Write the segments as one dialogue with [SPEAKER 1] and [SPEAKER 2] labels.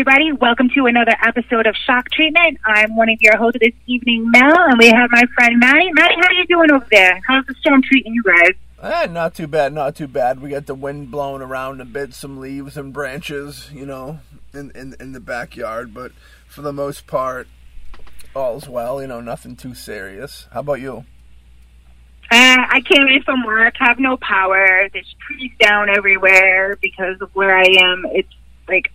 [SPEAKER 1] everybody? Welcome to another episode of Shock Treatment. I'm one of your hosts this evening, Mel, and we have my friend Maddie. Maddie, how are you doing over there? How's the storm treating you guys?
[SPEAKER 2] Eh, not too bad, not too bad. We got the wind blowing around a bit, some leaves and branches, you know, in in, in the backyard, but for the most part, all's well. You know, nothing too serious. How about you?
[SPEAKER 1] Uh, I came in from work, have no power. There's trees down everywhere because of where I am. It's like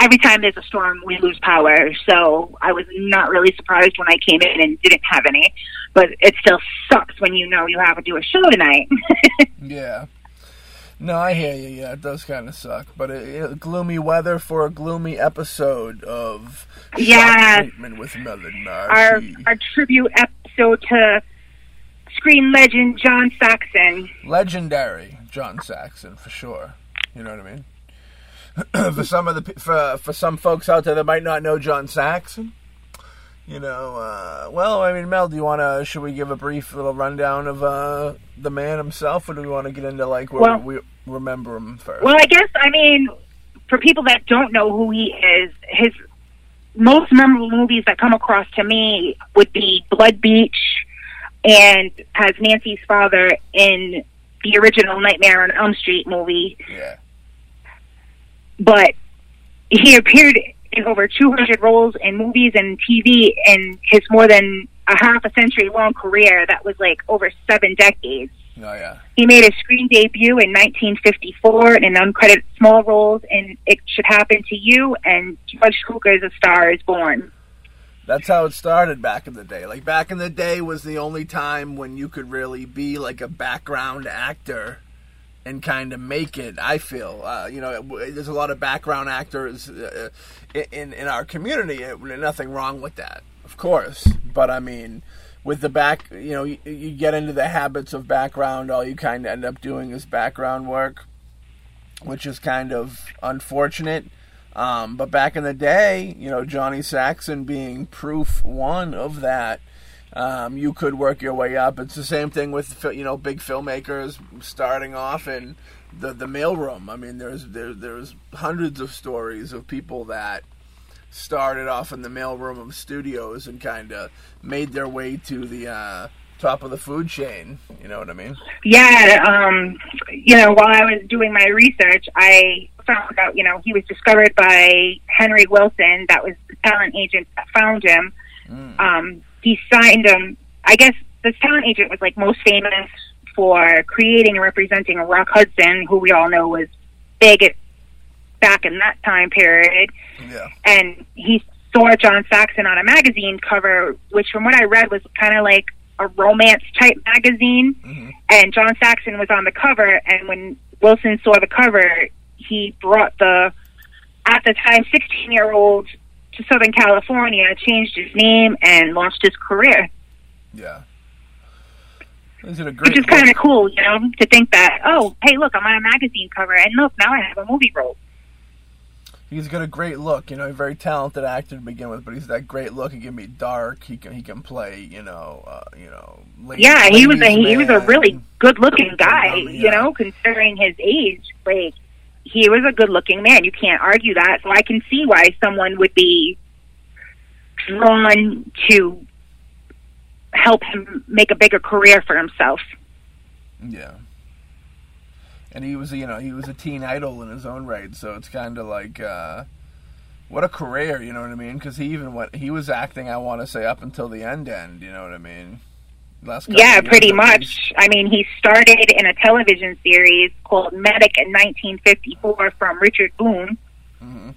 [SPEAKER 1] every time there's a storm, we lose power. So I was not really surprised when I came in and didn't have any. But it still sucks when you know you have to do a show tonight.
[SPEAKER 2] yeah. No, I hear you. Yeah, it does kind of suck, but it, it, gloomy weather for a gloomy episode of
[SPEAKER 1] yeah
[SPEAKER 2] treatment with Melon
[SPEAKER 1] Our our tribute episode to screen legend John Saxon.
[SPEAKER 2] Legendary John Saxon for sure. You know what I mean? for some of the for for some folks out there that might not know John Saxon, you know, uh, well, I mean, Mel, do you want to? Should we give a brief little rundown of uh, the man himself, or do we want to get into like where well, we remember him first?
[SPEAKER 1] Well, I guess I mean, for people that don't know who he is, his most memorable movies that come across to me would be Blood Beach, and as Nancy's father in the original Nightmare on Elm Street movie.
[SPEAKER 2] Yeah
[SPEAKER 1] but he appeared in over 200 roles in movies and TV in his more than a half a century long career that was like over seven decades.
[SPEAKER 2] Oh, yeah.
[SPEAKER 1] He made his screen debut in 1954 in uncredited small roles in It Should Happen to You and George Cukor A Star is Born.
[SPEAKER 2] That's how it started back in the day. Like back in the day was the only time when you could really be like a background actor and kind of make it. I feel, uh, you know, there's a lot of background actors uh, in in our community. Nothing wrong with that, of course. But I mean, with the back, you know, you, you get into the habits of background. All you kind of end up doing is background work, which is kind of unfortunate. Um, but back in the day, you know, Johnny Saxon being proof one of that um, you could work your way up. It's the same thing with you know big filmmakers starting off in the the mailroom. I mean, there's there, there's hundreds of stories of people that started off in the mailroom of studios and kind of made their way to the uh, top of the food chain. You know what I mean?
[SPEAKER 1] Yeah. Um, you know, while I was doing my research, I found out you know he was discovered by Henry Willson. That was the talent agent that found him. Mm. Um, he signed um I guess this talent agent was like most famous for creating and representing Rock Hudson, who we all know was big at, back in that time period.
[SPEAKER 2] Yeah.
[SPEAKER 1] And he saw John Saxon on a magazine cover, which from what I read was kind of like a romance type magazine. Mm-hmm. And John Saxon was on the cover, and when Willson saw the cover, he brought the at the time 16 year old to Southern California, changed his name, and launched his career.
[SPEAKER 2] Yeah.
[SPEAKER 1] Which is kind of cool, you know, to think that, oh, hey, look, I'm on a magazine cover, and look, now I have a movie role.
[SPEAKER 2] He's got a great look, you know, a very talented actor to begin with, but he's that great look. He can be dark. He can he can play, you know, uh, you know.
[SPEAKER 1] Lady, yeah, he was a he was a really good looking guy, um, yeah. you know, considering his age. Like he was a good looking man. You can't argue that. So I can see why someone would be drawn to help him make a bigger career for himself.
[SPEAKER 2] Yeah. And he was, you know, he was a teen idol in his own right, so it's kind of like, uh, what a career, you know what I mean? Because he even went, he was acting, I want to say, up until the end, end, you know what I mean?
[SPEAKER 1] Yeah, pretty much. I mean, he started in a television series called Medic in 1954 from Richard Boone. Mm-hmm.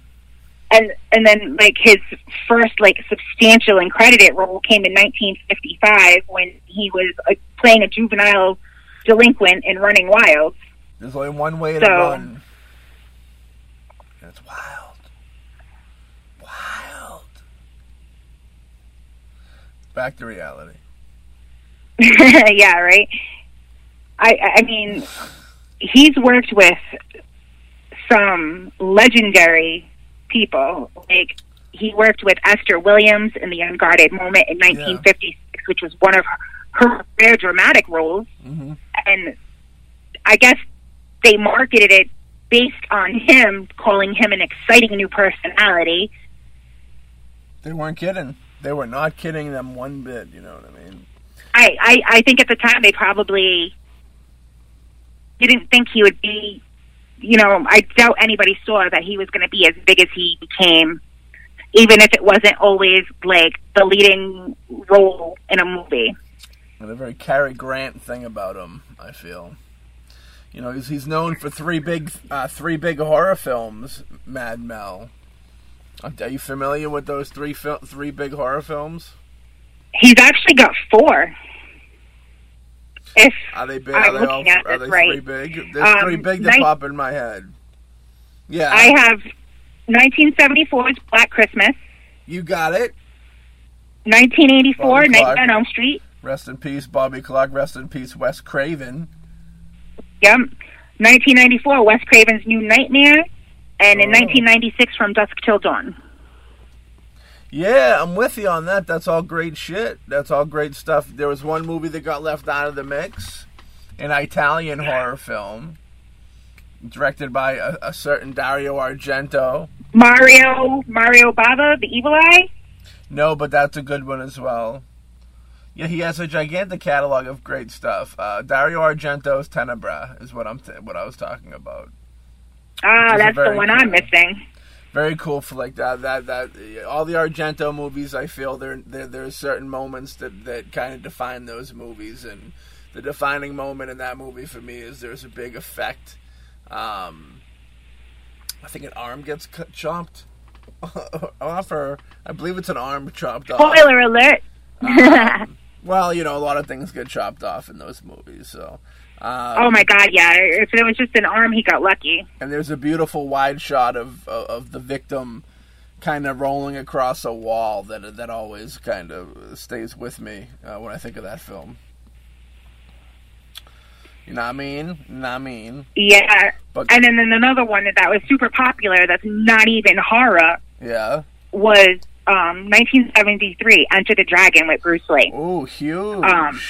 [SPEAKER 1] And and then like his first like substantial and credited role came in 1955 when he was uh, playing a juvenile delinquent in Running Wild.
[SPEAKER 2] There's only one way to run. And it's wild. Wild. Back to reality.
[SPEAKER 1] yeah, right. I I mean, he's worked with some legendary people. Like he worked with Esther Williams in The Unguarded Moment in 1956, yeah. which was one of her, her rare dramatic roles. Mm-hmm. And I guess they marketed it based on him calling him an exciting new personality.
[SPEAKER 2] They weren't kidding. They were not kidding them one bit. You know what I mean?
[SPEAKER 1] I, I, I think at the time they probably didn't think he would be. You know, I doubt anybody saw that he was going to be as big as he became, even if it wasn't always like the leading role in a movie.
[SPEAKER 2] And a very Cary Grant thing about him, I feel. You know, he's, he's known for three big uh, three big horror films. Mad Mel. Are you familiar with those three fil- three big horror films?
[SPEAKER 1] He's actually got four. If
[SPEAKER 2] Are they big?
[SPEAKER 1] I'm
[SPEAKER 2] Are they, all,
[SPEAKER 1] looking at
[SPEAKER 2] are
[SPEAKER 1] this
[SPEAKER 2] they
[SPEAKER 1] right.
[SPEAKER 2] three big? There's
[SPEAKER 1] Um,
[SPEAKER 2] three big that
[SPEAKER 1] nine-
[SPEAKER 2] pop in my head. Yeah,
[SPEAKER 1] I have 1974's Black Christmas,
[SPEAKER 2] you got it.
[SPEAKER 1] 1984
[SPEAKER 2] Bobby Clark.
[SPEAKER 1] Nightmare on Elm Street.
[SPEAKER 2] Rest in peace, Bobby Clark. Rest in peace, Wes Craven.
[SPEAKER 1] Yep. 1994 Wes Craven's New Nightmare, and in
[SPEAKER 2] Oh.
[SPEAKER 1] 1996 From Dusk Till Dawn.
[SPEAKER 2] Yeah, I'm with you on that. That's all great shit. That's all great stuff. There was one movie that got left out of the mix, an Italian horror film, directed by a, a certain Dario Argento.
[SPEAKER 1] Mario Mario Bava, The Evil Eye.
[SPEAKER 2] No, but that's a good one as well. Yeah, he has a gigantic catalog of great stuff. Uh, Dario Argento's Tenebrae is what I'm t- what I was talking about.
[SPEAKER 1] Ah,
[SPEAKER 2] Which
[SPEAKER 1] that's the one
[SPEAKER 2] cool.
[SPEAKER 1] I'm missing.
[SPEAKER 2] Very cool for like that that that all the Argento movies I feel there there there's certain moments that that kind of define those movies and the defining moment in that movie for me is there's a big effect um I think an arm gets cut, chopped off or I believe it's an arm chopped off
[SPEAKER 1] Spoiler alert.
[SPEAKER 2] Um, well you know a lot of things get chopped off in those movies so um,
[SPEAKER 1] oh my god, yeah. If it was just an arm, he got lucky.
[SPEAKER 2] and there's a beautiful wide shot of of, of the victim kind of rolling across a wall that that always kind of stays with me uh, when I think of that film. You know what I mean? You know what I mean?
[SPEAKER 1] Yeah.
[SPEAKER 2] But
[SPEAKER 1] And then, then another one that was super popular that's not even horror
[SPEAKER 2] yeah.
[SPEAKER 1] was um, 1973, Enter the Dragon with Bruce Lee.
[SPEAKER 2] Oh, huge.
[SPEAKER 1] Um,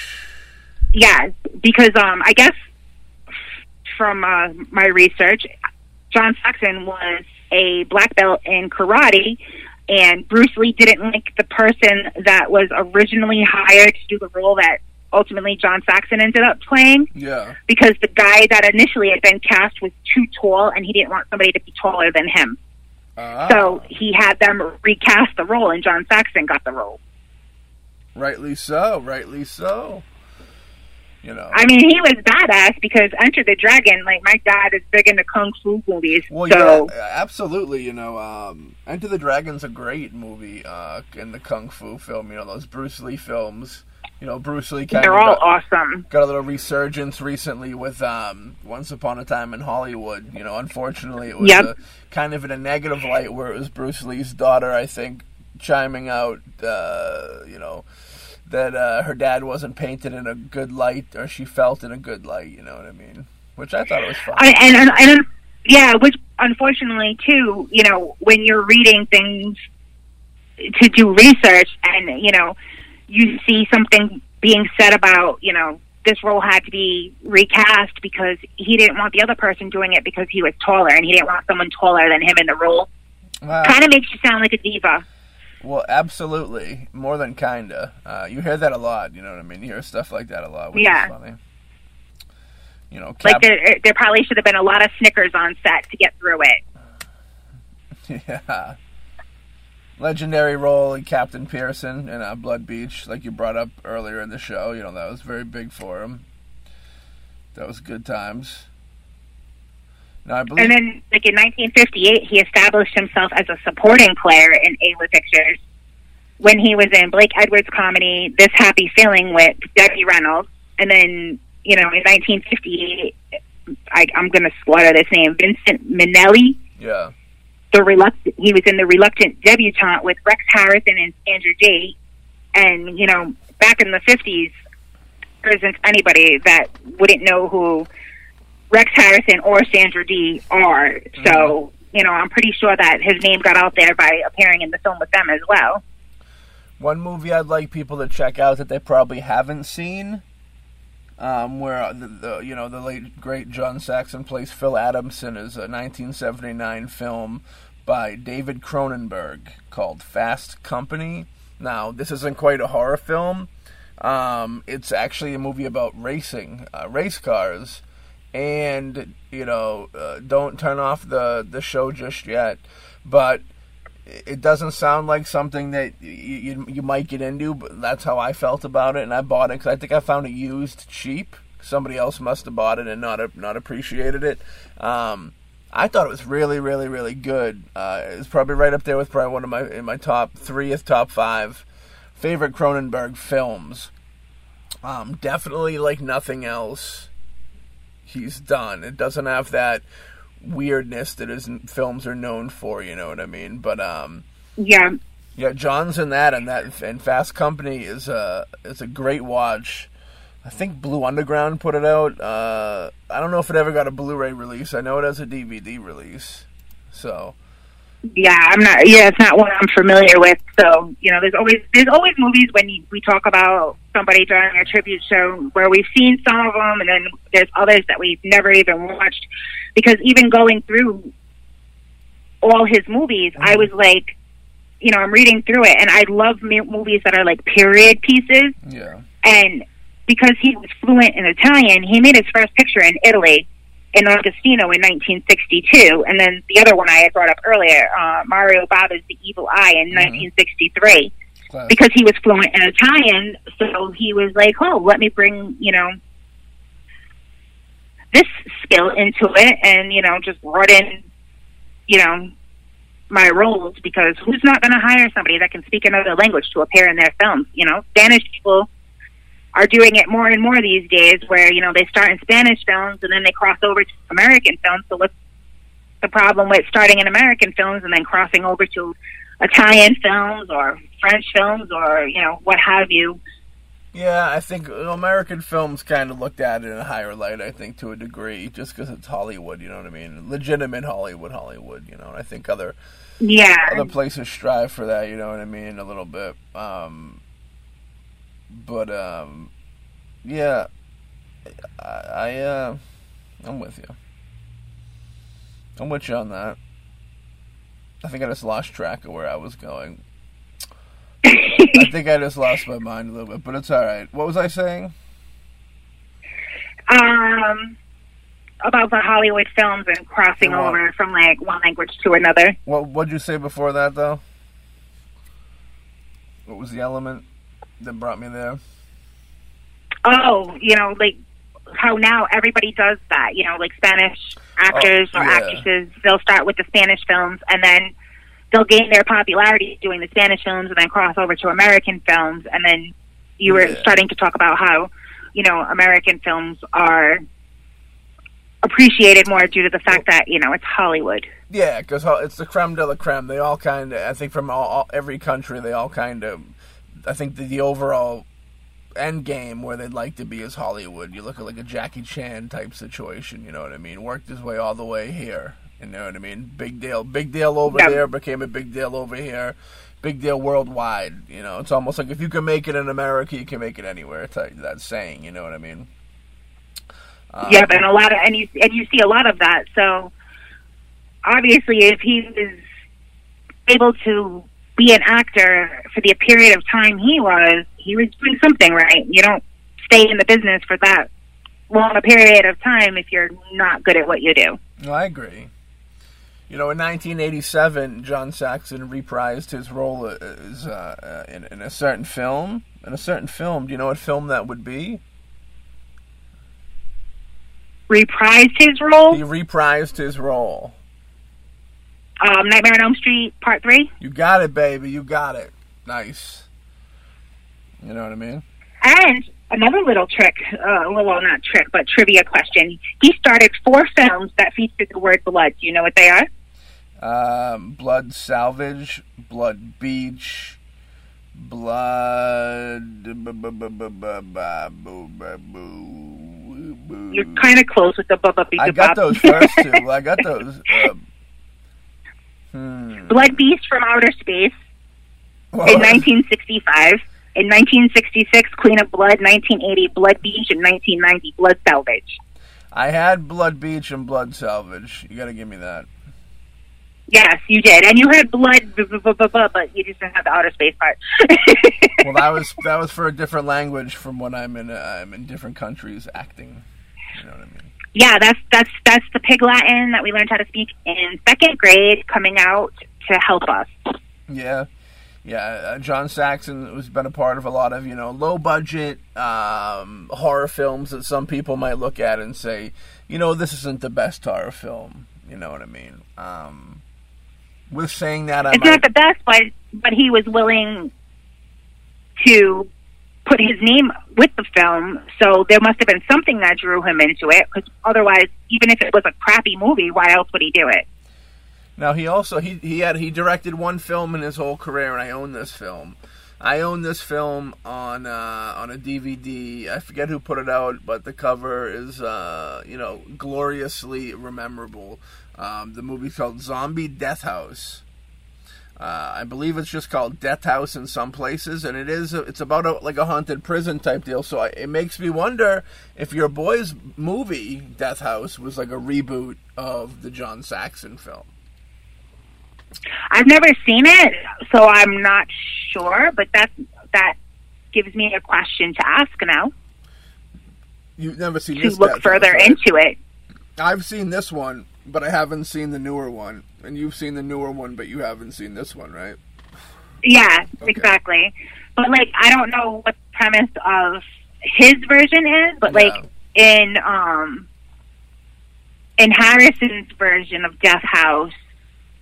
[SPEAKER 1] Yeah, because um, I guess from uh, my research, John Saxon was a black belt in karate, and Bruce Lee didn't like the person that was originally hired to do the role that ultimately John Saxon ended up playing
[SPEAKER 2] yeah.
[SPEAKER 1] because the guy that initially had been cast was too tall and he didn't want somebody to be taller than him.
[SPEAKER 2] Ah,
[SPEAKER 1] So he had them recast the role and John Saxon got the role.
[SPEAKER 2] rightly so. Rightly so. You know.
[SPEAKER 1] I mean, he was badass because Enter the Dragon, like my dad is big into kung fu movies.
[SPEAKER 2] Well,
[SPEAKER 1] so
[SPEAKER 2] yeah, absolutely. You know, um, Enter the Dragon's a great movie uh, in the kung fu film. You know, those Bruce Lee films. You know, Bruce Lee kind
[SPEAKER 1] they're
[SPEAKER 2] of
[SPEAKER 1] all
[SPEAKER 2] got,
[SPEAKER 1] awesome.
[SPEAKER 2] got a little resurgence recently with um, Once Upon a Time in Hollywood. You know, unfortunately, it was
[SPEAKER 1] Yep.
[SPEAKER 2] a, kind of in a negative light where it was Bruce Lee's daughter, I think, chiming out. Uh, you know. That uh, her dad wasn't painted in a good light, or she felt in a good light. You know what I mean? Which I thought it was fun.
[SPEAKER 1] I, and, and and yeah, which unfortunately too, you know, when you're reading things to do research, and you know, you see something being said about, you know, this role had to be recast because he didn't want the other person doing it because he was taller, and he didn't want someone taller than him in the role.
[SPEAKER 2] Wow.
[SPEAKER 1] Kind of makes you sound like a diva.
[SPEAKER 2] Well, absolutely, more than kinda. Uh, you hear that a lot. You know what I mean? You hear stuff like that a lot, which
[SPEAKER 1] Yeah.
[SPEAKER 2] is funny. You know,
[SPEAKER 1] Like there, there probably should have been a lot of Snickers on set to get through it.
[SPEAKER 2] yeah. Legendary role in Captain Pearson in uh, Blood Beach, like you brought up earlier in the show. You know that was very big for him. That was good times. Now believe.
[SPEAKER 1] And then, like in 1958, he established himself as a supporting player in Ayla Pictures when he was in Blake Edwards' comedy "This Happy Feeling" with Debbie Reynolds. And then, you know, in 1958, I, I'm going to slaughter this name, Vincent Minnelli.
[SPEAKER 2] yeah.
[SPEAKER 1] The reluctant, he was in the Reluctant Debutante with Rex Harrison and Sandra Dee. And you know, back in the 50s, there isn't anybody that wouldn't know who Rex Harrison or Sandra Dee are. So, you know, I'm pretty sure that his name got out there by appearing in the film with them as well.
[SPEAKER 2] One movie I'd like people to check out that they probably haven't seen um, where the, the, you know the late great John Saxon plays Phil Adamson is a 1979 film by David Cronenberg called Fast Company. Now this isn't quite a horror film. Um, it's actually a movie about racing, uh, race cars, and you know, uh, don't turn off the the show just yet. But it doesn't sound like something that you, you, you might get into, but that's how I felt about it, and I bought it because I think I found it used cheap. Somebody else must have bought it and not not appreciated it. Um, I thought it was really, really, really good. Uh, it's probably right up there with probably one of my in my top three, top five favorite Cronenberg films. Um, definitely like nothing else he's done. It doesn't have that weirdness that his films are known for. You know what I mean? But um,
[SPEAKER 1] yeah,
[SPEAKER 2] yeah. John's in that, and that and Fast Company is a is a great watch. I think Blue Underground put it out. Uh, I don't know if it ever got a Blu-ray release. I know it has a DVD release. So
[SPEAKER 1] yeah, I'm not. Yeah, it's not one I'm familiar with. So you know, there's always there's always movies when you, we talk about somebody during a tribute show where we've seen some of them, and then there's others that we've never even watched. Because even going through all his movies, mm-hmm. I was like, you know, I'm reading through it, and I love movies that are like period pieces.
[SPEAKER 2] Yeah.
[SPEAKER 1] And because he was fluent in Italian, he made his first picture in Italy in Agostino in 1962, and then the other one I had brought up earlier, uh, Mario Bava's The Evil Eye in mm-hmm. 1963. Because he was fluent in Italian, so he was like, "Oh, let me bring you know this skill into it, and you know just brought in you know my roles because who's not going to hire somebody that can speak another language to appear in their films? You know, Spanish people are doing it more and more these days where, you know, they start in Spanish films and then they cross over to American films. So what's the problem with starting in American films and then crossing over to Italian films or French films or, you know, what have you?
[SPEAKER 2] Yeah, I think American films kind of looked at it in a higher light, I think, to a degree, just because it's Hollywood, you know what I mean? Legitimate Hollywood, Hollywood, you know, and I think other
[SPEAKER 1] yeah
[SPEAKER 2] other places strive for that, you know what I mean, a little bit. Um, but um, yeah, I, I uh, I'm with you. I'm with you on that. I think I just lost track of where I was going. I think I just lost my mind a little bit, but it's all right. What was I saying?
[SPEAKER 1] Um, about the Hollywood films and crossing over from like one language to another.
[SPEAKER 2] What What'd you say before that, though? What was the element? That brought me there?
[SPEAKER 1] Oh, you know, like how now everybody does that. You know, like Spanish oh, actors oh, yeah. or actresses, they'll start with the Spanish films and then they'll gain their popularity doing the Spanish films and then cross over to American films. And then you were yeah. starting to talk about how, you know, American films are appreciated more due to the fact that you know it's Hollywood.
[SPEAKER 2] Yeah, because it's the creme de la creme. They all kind of, I think, from all, all, every country, they all kind of I think the, the overall end game where they'd like to be is Hollywood. You look at like a Jackie Chan type situation. You know what I mean? Worked his way all the way here. You know what I mean? Big deal, big deal over yep. there became a big deal over here. Big deal worldwide. You know, it's almost like if you can make it in America, you can make it anywhere. It's like that saying. You know what I mean?
[SPEAKER 1] Um, yep, and a lot of and you and you see a lot of that. So obviously, if he is able to be an actor for the period of time he was, he was doing something right. You don't stay in the business for that long a period of time if you're not good at what you do.
[SPEAKER 2] No, I agree. You know, in 1987, John Saxon reprised his role as uh, in, in, a certain film. In a certain film, do you know what film that would be?
[SPEAKER 1] Reprised his role.
[SPEAKER 2] He reprised his role
[SPEAKER 1] um, Nightmare on Elm Street Part Three.
[SPEAKER 2] You got it, baby. You got it. Nice. You know what I mean?
[SPEAKER 1] And another little trick, uh, well, not trick, but trivia question. He started four films that featured the word blood. Do you know what they are?
[SPEAKER 2] Um, blood Salvage, Blood Beach, Blood.
[SPEAKER 1] You're kind of close with the bubba
[SPEAKER 2] I got those first two. I got those. Uh,
[SPEAKER 1] Hmm. Blood Beast from Outer Space in 1965 in 1966, Queen of Blood, 1980, Blood Beach, and 1990, Blood Salvage.
[SPEAKER 2] I had Blood Beach and Blood Salvage. You got to give me that.
[SPEAKER 1] Yes, you did, and you had blood, but you just didn't have the outer space part.
[SPEAKER 2] well, that was that was for a different language from when I'm in uh, I'm in different countries acting. You know what I mean?
[SPEAKER 1] Yeah, that's that's that's the Pig Latin that we learned how to speak in second grade, coming out to help us.
[SPEAKER 2] Yeah, yeah. Uh, John Saxon has been a part of a lot of you know low budget um, horror films that some people might look at and say, you know, this isn't the best horror film. You know what I mean? Um, with saying that, I
[SPEAKER 1] it's
[SPEAKER 2] might...
[SPEAKER 1] not the best, but but he was willing to put his name with the film, so there must have been something that drew him into it. Because otherwise, even if it was a crappy movie, why else would he do it?
[SPEAKER 2] Now he also he he had he directed one film in his whole career, and I own this film. I own this film on uh, on a DVD. I forget who put it out, but the cover is uh, you know gloriously memorable. Um, the movie's called Zombie Death House. Uh, I believe it's just called Death House in some places, and it is. It's about a, like a haunted prison type deal. So I, it makes me wonder if your boy's movie Death House was like a reboot of the John Saxon film.
[SPEAKER 1] I've never seen it, so I'm not sure. But that that gives me a question to ask now.
[SPEAKER 2] You've never seen
[SPEAKER 1] to look further house, right? into it.
[SPEAKER 2] I've seen this one, but I haven't seen the newer one. And you've seen the newer one, but you haven't seen this one, right?
[SPEAKER 1] Yeah, okay. exactly. But like, I don't know what the premise of his version is, but like in um in Harrison's version of Death House,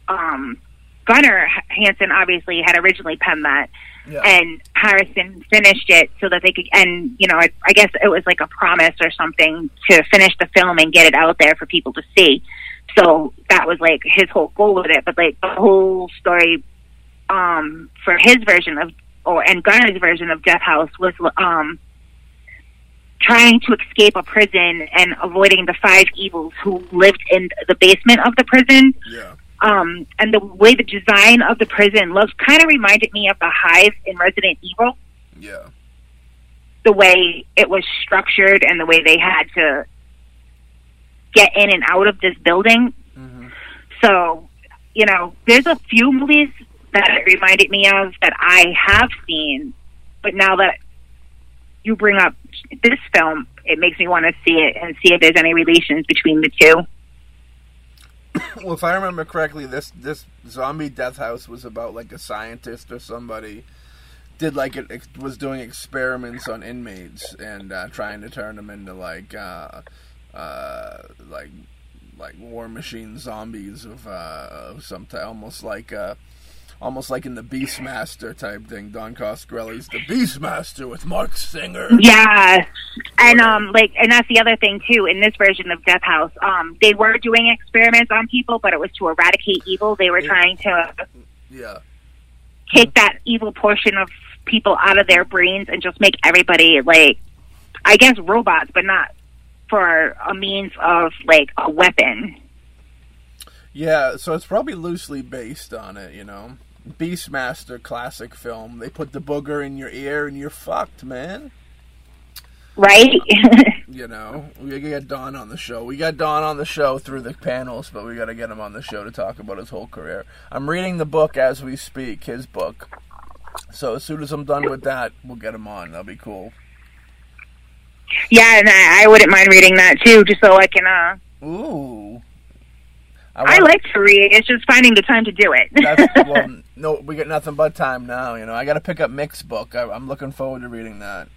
[SPEAKER 1] um, Gunnar Hansen obviously had originally penned that, yeah. and Harrison finished it so that they could. And you know, I, I guess it was like a promise or something to finish the film and get it out there for people to see. So that was like his whole goal with it. But like the whole story um, for his version of, or and Gunnar's version of Death House was um, trying to escape a prison and avoiding the five evils who lived in the basement of the prison.
[SPEAKER 2] Yeah.
[SPEAKER 1] Um, and the way the design of the prison looks kind of reminded me of the Hive in Resident Evil.
[SPEAKER 2] Yeah.
[SPEAKER 1] The way it was structured and the way they had to get in and out of this building. Mm-hmm. So, you know, there's a few movies that it reminded me of that I have seen, but now that you bring up this film, it makes me want to see it and see if there's any relations between the two.
[SPEAKER 2] Well, if I remember correctly, this this zombie death house was about like a scientist or somebody did like it was doing experiments on inmates and uh, trying to turn them into like uh, uh, like like war machine zombies of uh, of some type, almost like uh, almost like in the Beastmaster type thing. Don Coscarelli's the Beastmaster with Marc Singer.
[SPEAKER 1] Yeah, and um, like, and that's the other thing too. In this version of Death House, um, they were doing experiments on people, but it was to eradicate evil. They were yeah. trying to,
[SPEAKER 2] yeah,
[SPEAKER 1] take that evil portion of people out of their brains and just make everybody like, I guess, robots, but not for a means of like a weapon.
[SPEAKER 2] Yeah, so it's probably loosely based on it, you know. Beastmaster classic film. They put the booger in your ear and you're fucked, man.
[SPEAKER 1] Right?
[SPEAKER 2] you know, we got Don on the show. We got Don on the show through the panels, but we got to get him on the show to talk about his whole career. I'm reading the book as we speak, his book. So as soon as I'm done with that, we'll get him on. That'll be cool.
[SPEAKER 1] Yeah, and I, I wouldn't mind reading that too, just so I can. uh
[SPEAKER 2] Ooh.
[SPEAKER 1] I, I like to read. It's just finding the time to do it.
[SPEAKER 2] that's, well, no, we got nothing but time now. You know, I got to pick up Mick's book. I, I'm looking forward to reading that.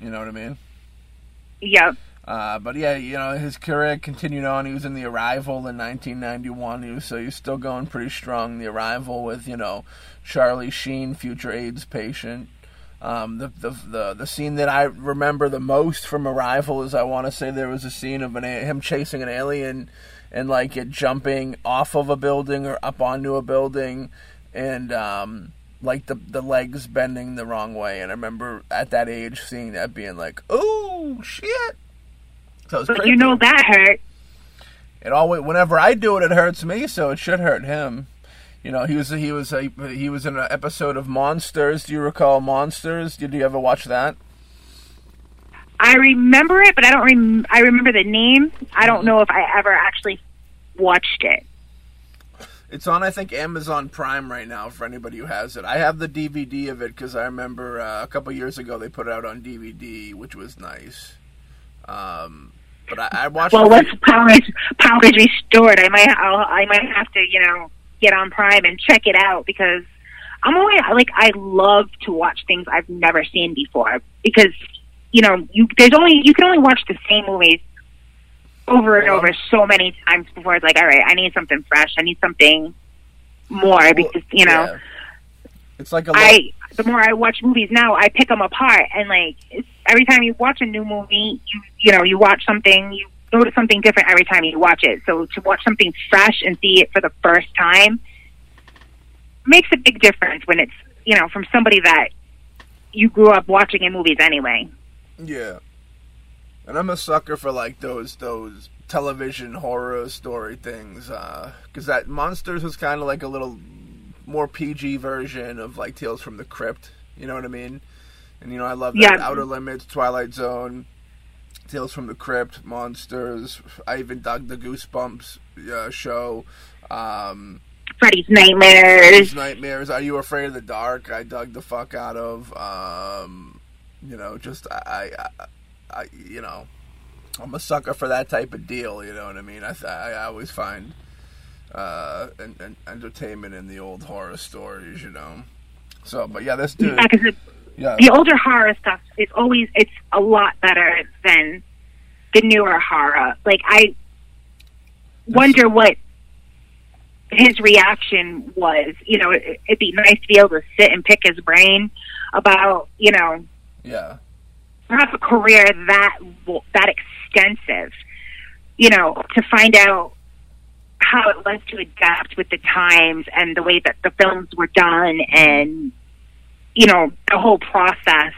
[SPEAKER 2] You know what I mean?
[SPEAKER 1] Yep.
[SPEAKER 2] Uh, but yeah, you know, his career continued on. He was in The Arrival in 1991. He was, so he's still going pretty strong. The Arrival with, you know, Charlie Sheen, future AIDS patient. Um, the, the, the the scene that I remember the most from Arrival is I want to say there was a scene of an him chasing an alien and like it jumping off of a building or up onto a building and um, like the the legs bending the wrong way. And I remember at that age seeing that being like, oh shit.
[SPEAKER 1] So but you know that hurt.
[SPEAKER 2] It always whenever I do it, it hurts me. So it should hurt him. You know, he was he was a, he was in an episode of Monsters. Do you recall Monsters? Did you ever watch that?
[SPEAKER 1] I remember it, but I don't. Rem- I remember the name. I don't know if I ever actually watched it.
[SPEAKER 2] It's on, I think, Amazon Prime right now for anybody who has it. I have the DVD of it because I remember uh, a couple years ago they put it out on DVD, which was nice. Um, but I, I watched.
[SPEAKER 1] Well, once power is power is restored, I might I'll, I might have to you know get on Prime and check it out because I'm always like I love to watch things I've never seen before because you know you there's only you can only watch the same movies over and over so many times before it's like, all right, I need something fresh. I need something more because you know.
[SPEAKER 2] Yeah. It's like a
[SPEAKER 1] I the more I watch movies now, I pick them apart, and like it's, every time you watch a new movie, you you know you watch something, you notice something different every time you watch it. So to watch something fresh and see it for the first time makes a big difference when it's you know from somebody that you grew up watching in movies anyway.
[SPEAKER 2] Yeah. And I'm a sucker for like those those television horror story things, because uh, that Monsters was kind of like a little more PG version of like Tales from the Crypt. You know what I mean? And you know I love that
[SPEAKER 1] Yeah.
[SPEAKER 2] Outer Limits, Twilight Zone, Tales from the Crypt, Monsters. I even dug the Goosebumps uh, show. Um,
[SPEAKER 1] Freddy's Nightmares.
[SPEAKER 2] These Nightmares. Are you afraid of the dark? I dug the fuck out of. Um, you know, just I, I, I, you know, I'm a sucker for that type of deal. You know what I mean? I, I always find uh, an, an entertainment in the old horror stories. You know. So, but yeah, this dude.
[SPEAKER 1] Yeah,
[SPEAKER 2] Yeah,
[SPEAKER 1] the older horror stuff is always it's a lot better than the newer horror. Like I wonder what his reaction was. You know, it, it'd be nice to be able to sit and pick his brain about you know
[SPEAKER 2] yeah,
[SPEAKER 1] have a career that that extensive. You know, to find out how it was to adapt with the times and the way that the films were done and you know the whole process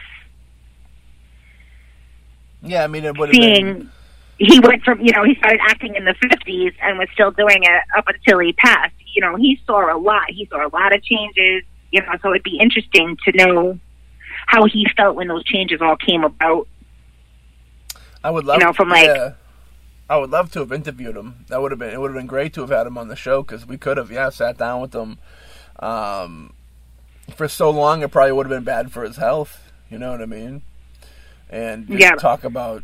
[SPEAKER 2] yeah. I mean, it would have been.
[SPEAKER 1] he went from you know he started acting in the 50s and was still doing it up until he passed you know he saw a lot he saw a lot of changes you know so it'd be interesting to know how he felt when those changes all came about
[SPEAKER 2] I would love,
[SPEAKER 1] you know, from, like-
[SPEAKER 2] yeah. I would love to have interviewed him. That would have been it. Would have been great to have had him on the show because we could have, yeah, sat down with him. Um, for so long, it probably would have been bad for his health. You know what I mean? And
[SPEAKER 1] Yeah.
[SPEAKER 2] talk about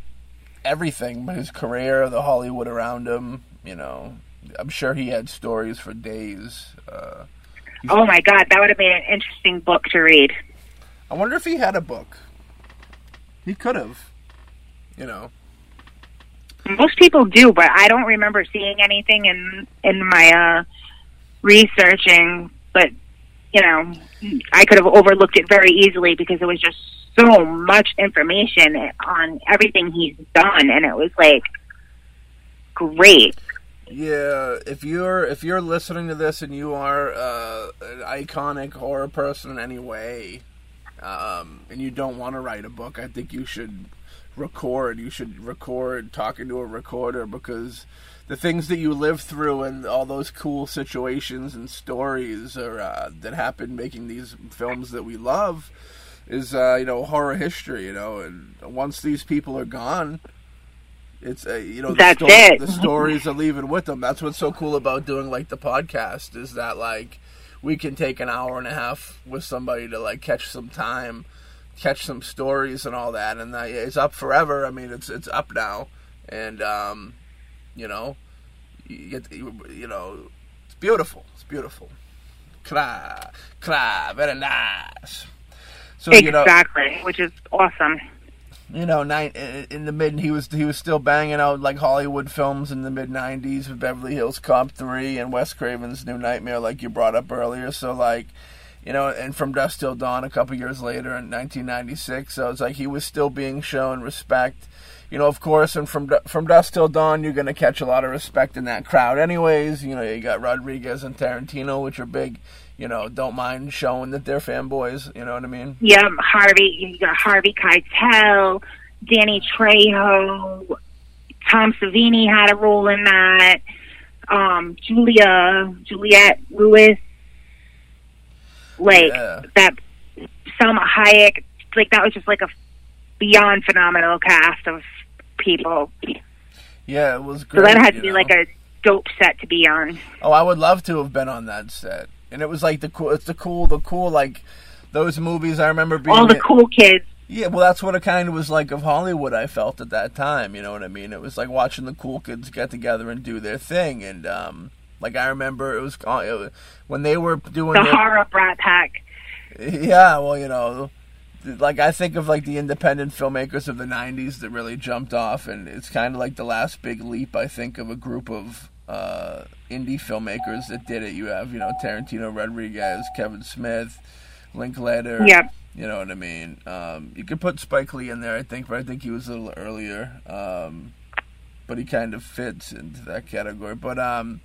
[SPEAKER 2] everything, his career, the Hollywood around him. You know, I'm sure he had stories for days. Uh,
[SPEAKER 1] oh my god that would have been an interesting book to read
[SPEAKER 2] I wonder if he had a book. He could have. You know.
[SPEAKER 1] most people do but i don't remember seeing anything in in my uh researching but you know i could have overlooked it very easily because it was just so much information on everything he's done and it was like great
[SPEAKER 2] Yeah, if you're if you're listening to this and you are uh, an iconic horror person in any way, um, and you don't want to write a book, I think you should record. You should record talking to a recorder because the things that you live through and all those cool situations and stories are, uh, that happen making these films that we love is uh, you know horror history. You know, and once these people are gone. It's uh, you know the,
[SPEAKER 1] That's
[SPEAKER 2] sto-
[SPEAKER 1] it.
[SPEAKER 2] the stories are leaving with them. That's what's so cool about doing like the podcast is that like we can take an hour and a half with somebody to like catch some time, catch some stories and all that, and that, it's up forever. I mean, it's it's up now, and um, you know, you, get, you, you know, it's beautiful. It's beautiful. Cra, cra, very nice. So you know,
[SPEAKER 1] exactly which is awesome
[SPEAKER 2] you know, nine, in the mid, he was he was still banging out like Hollywood films in the mid '90s with Beverly Hills Cop three and Wes Craven's New Nightmare, like you brought up earlier. So like, you know, and from Dusk Till Dawn a couple years later in 1996. So it's like he was still being shown respect. You know, of course, and from from Dusk Till Dawn, you're gonna catch a lot of respect in that crowd, anyways. You know, you got Rodriguez and Tarantino, which are big. You know, don't mind showing that they're fanboys. You know what I mean?
[SPEAKER 1] yeah harvey you got harvey keitel danny trejo tom savini had a role in that um julia juliette lewis Like
[SPEAKER 2] Yeah.
[SPEAKER 1] that Salma Hayek, like that was just like a beyond phenomenal cast of people.
[SPEAKER 2] Yeah, it was great.
[SPEAKER 1] So that had to be
[SPEAKER 2] know?
[SPEAKER 1] like a dope set to be on.
[SPEAKER 2] Oh, I would love to have been on that set. And it was like the cool. It's the cool, the cool like those movies. I remember being
[SPEAKER 1] All the cool kids.
[SPEAKER 2] Yeah, well, that's what it kind of was like of Hollywood. I felt at that time. You know what I mean? It was like watching the cool kids get together and do their thing. And um, like I remember, it was, uh, it was when they were doing
[SPEAKER 1] The
[SPEAKER 2] their,
[SPEAKER 1] horror brat pack.
[SPEAKER 2] Yeah, well, you know, like I think of like the independent filmmakers of the '90s that really jumped off, and it's kind of like the last big leap. I think of a group of uh, indie filmmakers that did it. You have, you know, Tarantino, Rodriguez, Kevin Smith, Linklater.
[SPEAKER 1] Yep.
[SPEAKER 2] You know what I mean? Um, you could put Spike Lee in there, I think, but I think he was a little earlier. Um, but he kind of fits into that category. But um,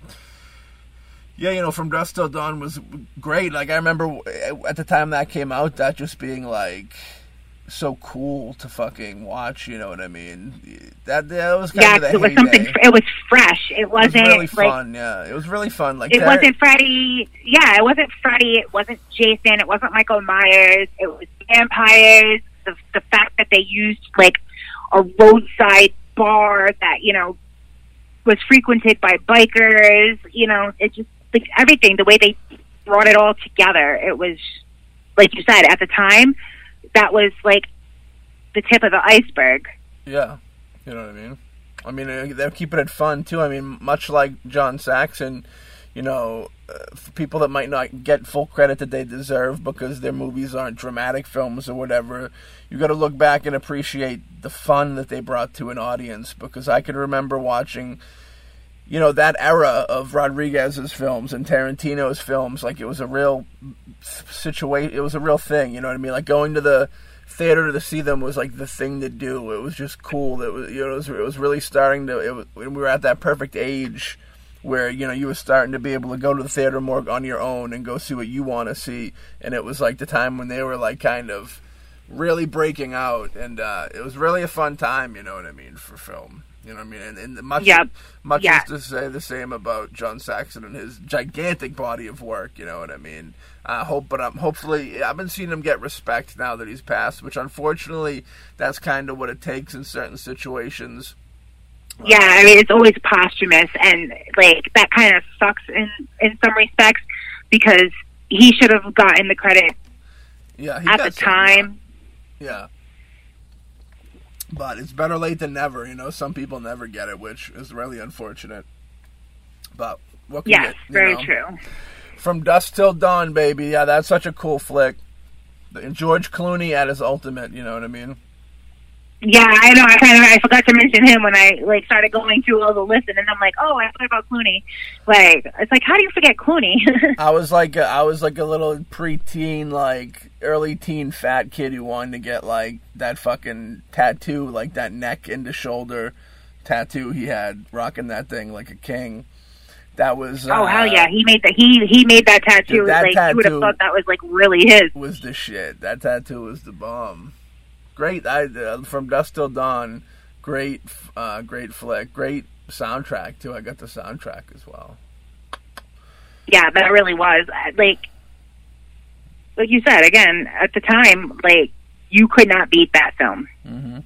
[SPEAKER 2] yeah, you know, From Dusk Till Dawn was great. Like I remember eh, at the time that came out, that just being like so cool to fucking watch. You know what I mean? That that was kind
[SPEAKER 1] Yeah,
[SPEAKER 2] of the
[SPEAKER 1] it was something. It was fresh. It
[SPEAKER 2] It was
[SPEAKER 1] wasn't like
[SPEAKER 2] fun. yeah, it was really fun. Like
[SPEAKER 1] it wasn't Freddy. Yeah, it wasn't Freddy. It wasn't Jason. It wasn't Michael Myers. It was vampires. The the fact that they used like a roadside bar that you know was frequented by bikers. You know, it just like everything. The way they brought it all together. It was like you said at the time. That was like the tip of the iceberg.
[SPEAKER 2] Yeah, you know what I mean. I mean, uh, they're keeping it fun too. I mean, much like John Saxon, you know, uh, people that might not get full credit that they deserve because their movies aren't dramatic films or whatever, you got to look back and appreciate the fun that they brought to an audience. Because I can remember watching, you know, that era of Rodriguez's films and Tarantino's films. Like it was a real situation. It was a real thing. You know what I mean? Like going to the theater to see them was like the thing to do. It was just cool. That was you know it was, it was really starting to. It was, we were at that perfect age where you know you were starting to be able to go to the theater more on your own and go see what you want to see. And it was like the time when they were like kind of really breaking out, and uh, it was really a fun time. You know what I mean for film. You know what I mean, and, and much
[SPEAKER 1] Yep.
[SPEAKER 2] much
[SPEAKER 1] Yeah.
[SPEAKER 2] is to say the same about John Saxon and his gigantic body of work. You know what I mean. I hope, but I'm hopefully I've been seeing him get respect now that he's passed, which unfortunately that's kind of what it takes in certain situations.
[SPEAKER 1] Yeah, I mean it's always posthumous, and like that kind of sucks in in some respects because he should have gotten the credit
[SPEAKER 2] Yeah, he
[SPEAKER 1] at the time.
[SPEAKER 2] Yeah. But it's better late than never, you know. Some people never get it, which is really unfortunate. But what can
[SPEAKER 1] Yes,
[SPEAKER 2] you,
[SPEAKER 1] very
[SPEAKER 2] know?
[SPEAKER 1] true.
[SPEAKER 2] From Dusk Till Dawn, baby. Yeah, that's such a cool flick. And George Clooney at his ultimate, you know what I mean?
[SPEAKER 1] Yeah, I know. I kind of I forgot to mention him when I like started going through all the list, and then I'm like, oh, I forgot about Clooney. Like, it's like, how do you forget Clooney?
[SPEAKER 2] I was like a, I was like a little preteen, like early teen fat kid who wanted to get like that fucking tattoo, like that neck into shoulder tattoo he had, rocking that thing like a king. That was
[SPEAKER 1] oh
[SPEAKER 2] uh,
[SPEAKER 1] hell yeah, he made that. He he made that tattoo.
[SPEAKER 2] Dude, that
[SPEAKER 1] like you would have
[SPEAKER 2] tattoo-
[SPEAKER 1] thought that was like really his.
[SPEAKER 2] was the shit. That tattoo was the bomb. Great, I uh, from Dusk Till Dawn. Great, uh, great flick. Great soundtrack too. I got the soundtrack as well.
[SPEAKER 1] Yeah, that really was Uh, like, like you said again at the time. Like, you could not beat that film.
[SPEAKER 2] Mm-hmm.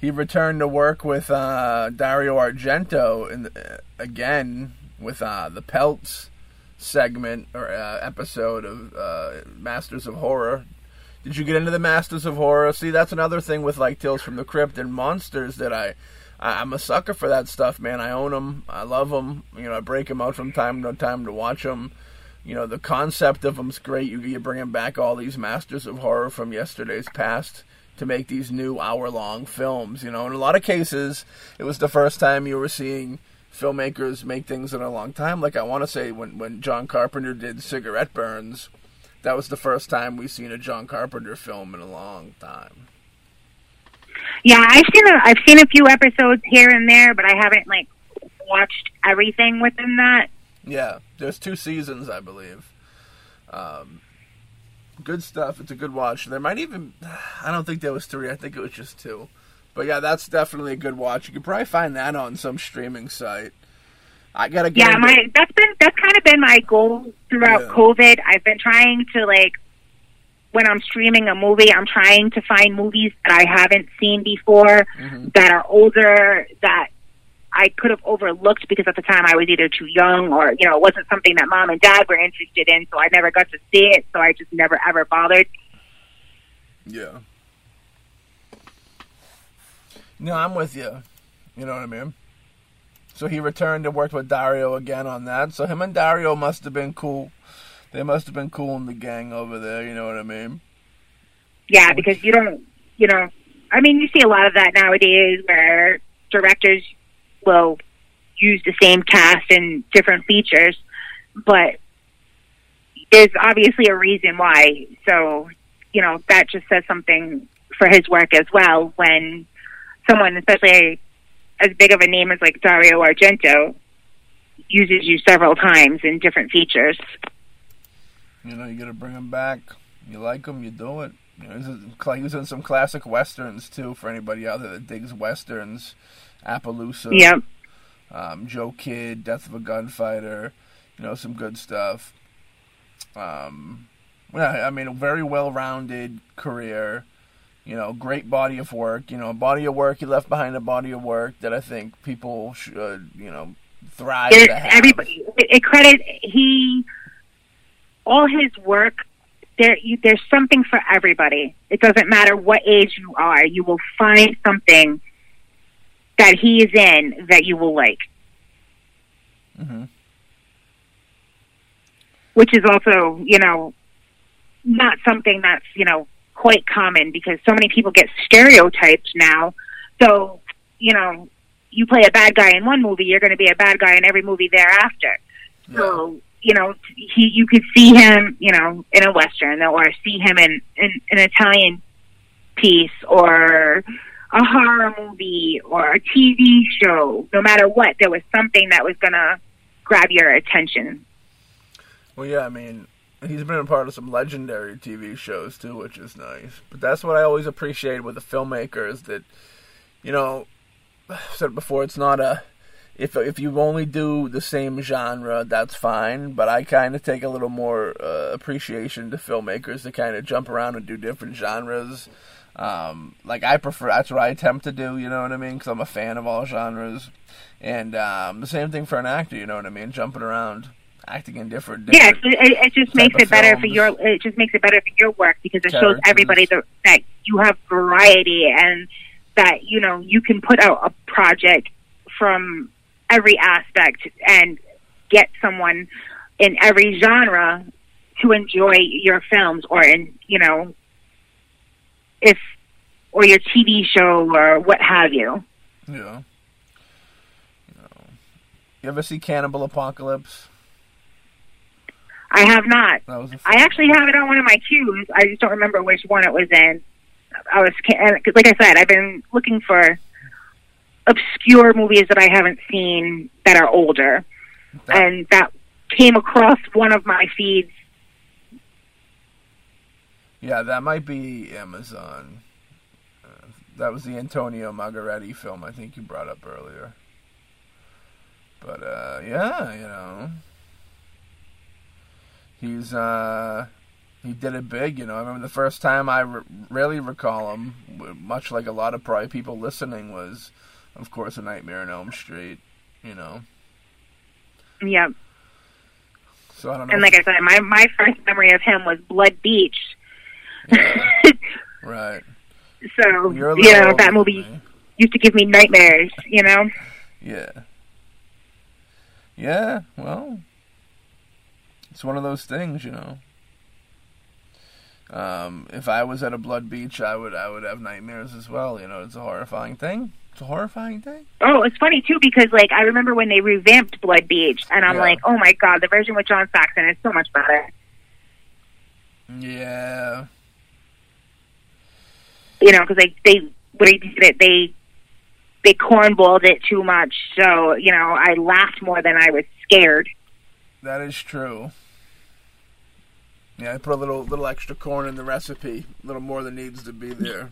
[SPEAKER 2] He returned to work with uh, Dario Argento in the, uh, again with uh, the Pelts segment or uh, episode of uh, Masters of Horror. Did you get into the Masters of Horror? See, that's another thing with like Tales from the Crypt and Monsters that I, I I'm a sucker for that stuff, man. I own them. I love them. You know, I break them out from time to time to watch them. You know, the concept of them's great. You you bringing back all these Masters of Horror from yesterday's past to make these new hour-long films. You know, in a lot of cases, it was the first time you were seeing filmmakers make things in a long time. Like I want to say when when John Carpenter did Cigarette Burns, that was the first time we've seen a John Carpenter film in a long time.
[SPEAKER 1] Yeah, I've seen a I've seen a few episodes here and there, but I haven't like watched everything within that.
[SPEAKER 2] Yeah, there's two seasons, I believe. Um, good stuff. It's a good watch. There might even, I don't think there was three. I think it was just two. But yeah, that's definitely a good watch. You could probably find that on some streaming site. I gotta get.
[SPEAKER 1] Yeah, my that's been that's kind of been my goal throughout
[SPEAKER 2] Yeah.
[SPEAKER 1] COVID. I've been trying to like when I'm streaming a movie, I'm trying to find movies that I haven't seen before
[SPEAKER 2] Mhm.
[SPEAKER 1] that are older that I could have overlooked because at the time I was either too young or you know it wasn't something that mom and dad were interested in, so I never got to see it. So I just never ever bothered.
[SPEAKER 2] Yeah. No, I'm with you. You know what I mean? So he returned and worked with Dario again on that. So him and Dario must have been cool. They must have been cool in the gang over there. You know what I mean?
[SPEAKER 1] Yeah, because you don't, you know, I mean, you see a lot of that nowadays where directors will use the same cast and different features, but there's obviously a reason why. So, you know, that just says something for his work as well when someone, especially as big of a name as like Dario Argento, uses you several times in different features.
[SPEAKER 2] You know, you got to bring him back. You like him, you do it. You know, he's in- he was in some classic westerns too. For anybody out there that digs westerns, Appaloosa.
[SPEAKER 1] Yep.
[SPEAKER 2] um, Joe Kidd, Death of a Gunfighter, you know, some good stuff. Um, yeah, I mean, a very well-rounded career. You know, great body of work. You know, a body of work. He left behind a body of work that I think people should, you know, thrive have.
[SPEAKER 1] everybody. It, it credit he all his work. There, you, there's something for everybody. It doesn't matter what age you are. You will find something that he is in that you will like,
[SPEAKER 2] hmm
[SPEAKER 1] which is also, you know, not something that's you know quite common because so many people get stereotyped now. So, you know, you play a bad guy in one movie, you're going to be a bad guy in every movie thereafter. So you know he you could see him you know in a western or see him in, in an Italian piece or a horror movie or a TV show. No matter what, there was something that was gonna grab your attention.
[SPEAKER 2] Well, yeah, I mean, he's been a part of some legendary TV shows too, which is nice. But that's what I always appreciate with the filmmakers that, you know, I've said before, it's not a. If, if you only do the same genre, that's fine. But I kind of take a little more uh, appreciation to filmmakers to kind of jump around and do different genres. Um, like I prefer, that's what I attempt to do. You know what I mean? Because I'm a fan of all genres. And um, the same thing for an actor. You know what I mean? Jumping around, acting in different.
[SPEAKER 1] Yeah,
[SPEAKER 2] different
[SPEAKER 1] it, it just makes it better for your. It just makes it better for your work because it shows everybody that that you have variety and that you know you can put out a project from every aspect and get someone in every genre to enjoy your films or in you know if or your TV show or what have you.
[SPEAKER 2] Yeah. You know. You ever see Cannibal Apocalypse?
[SPEAKER 1] I have not.
[SPEAKER 2] That was a
[SPEAKER 1] I actually have it on one of my queues. I just don't remember which one it was in. I was, like I said, I've been looking for obscure movies that I haven't seen that are older,
[SPEAKER 2] That-
[SPEAKER 1] and that came across one of my feeds.
[SPEAKER 2] Yeah, that might be Amazon. Uh, that was the Antonio Margheriti film I think you brought up earlier. But uh, yeah, you know, he's uh, he did it big. You know, I remember the first time I re- really recall him, much like a lot of probably people listening, was of course a Nightmare on Elm Street. You know,
[SPEAKER 1] Yeah,
[SPEAKER 2] so I don't know.
[SPEAKER 1] and like I said, my my first memory of him was Blood Beach.
[SPEAKER 2] Yeah, right.
[SPEAKER 1] so you know that movie
[SPEAKER 2] me.
[SPEAKER 1] used to give me nightmares. You know.
[SPEAKER 2] Yeah. Yeah, well, it's one of those things, you know. Um, if I was at a blood beach, I would I would have nightmares as well. You know, it's a horrifying thing. It's a horrifying thing.
[SPEAKER 1] Oh, it's funny too because like I remember when they revamped Blood Beach, and I'm
[SPEAKER 2] Yeah.
[SPEAKER 1] like, oh my god, the version with John Saxon is so much better.
[SPEAKER 2] Yeah,
[SPEAKER 1] You know, because they they when they did it, they they cornballed it too much. So you know, I laughed more than I was scared.
[SPEAKER 2] that is true. Yeah, I put a little little extra corn in the recipe, a little more than needs to be there.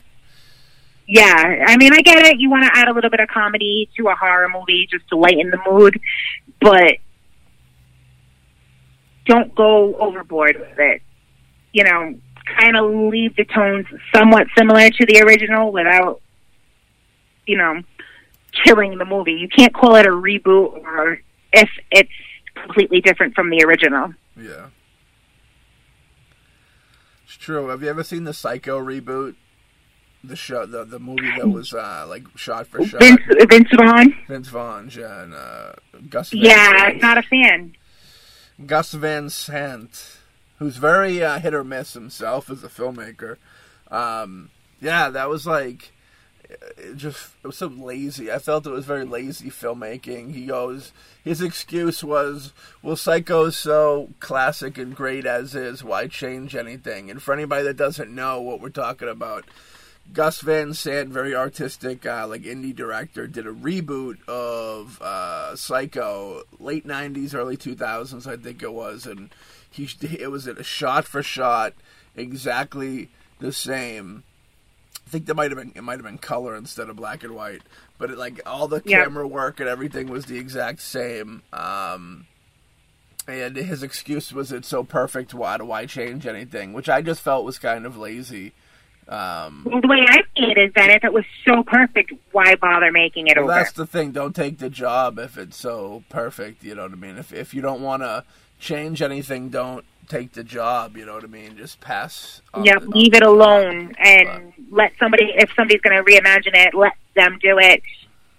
[SPEAKER 1] Yeah, I mean, I get it. You want to add a little bit of comedy to a horror movie just to lighten the mood, but don't go overboard with it. You know, kind of leave the tones somewhat similar to the original without, you know, killing the movie. You can't call it a reboot or if it's completely different from the original.
[SPEAKER 2] Yeah. True. Have you ever seen the Psycho reboot? The show, the the movie that was uh, like shot for shot.
[SPEAKER 1] Vince Vince Vaughn.
[SPEAKER 2] Vince Vaughn, yeah, and uh, Gus. Van
[SPEAKER 1] Yeah,
[SPEAKER 2] Sant.
[SPEAKER 1] not a fan.
[SPEAKER 2] Gus Van Sant, who's very uh, hit or miss himself as a filmmaker. Um, yeah, that was like just it was so lazy. I felt it was very lazy filmmaking. He goes, his excuse was, "Well, Psycho's so classic and great as is. Why change anything?" And for anybody that doesn't know what we're talking about. Gus Van Sant, very artistic, uh, like indie director, did a reboot of uh, Psycho, late '90s, early 2000s, I think it was, and he it was a shot for shot, exactly the same. I think that might have been it might have been color instead of black and white, but it, like all the
[SPEAKER 1] Yeah.
[SPEAKER 2] camera work and everything was the exact same. Um, and his excuse was it's so perfect. Why do I change anything? Which I just felt was kind of lazy. Um,
[SPEAKER 1] Well, the way I see it is that if it was so perfect, why bother making it
[SPEAKER 2] well,
[SPEAKER 1] over?
[SPEAKER 2] that's the thing. Don't take the job if it's so perfect. You know what I mean? If if you don't want to change anything, don't take the job. You know what I mean? Just pass.
[SPEAKER 1] Yep,
[SPEAKER 2] the-
[SPEAKER 1] leave it alone and let somebody, if somebody's going to reimagine it, let them do it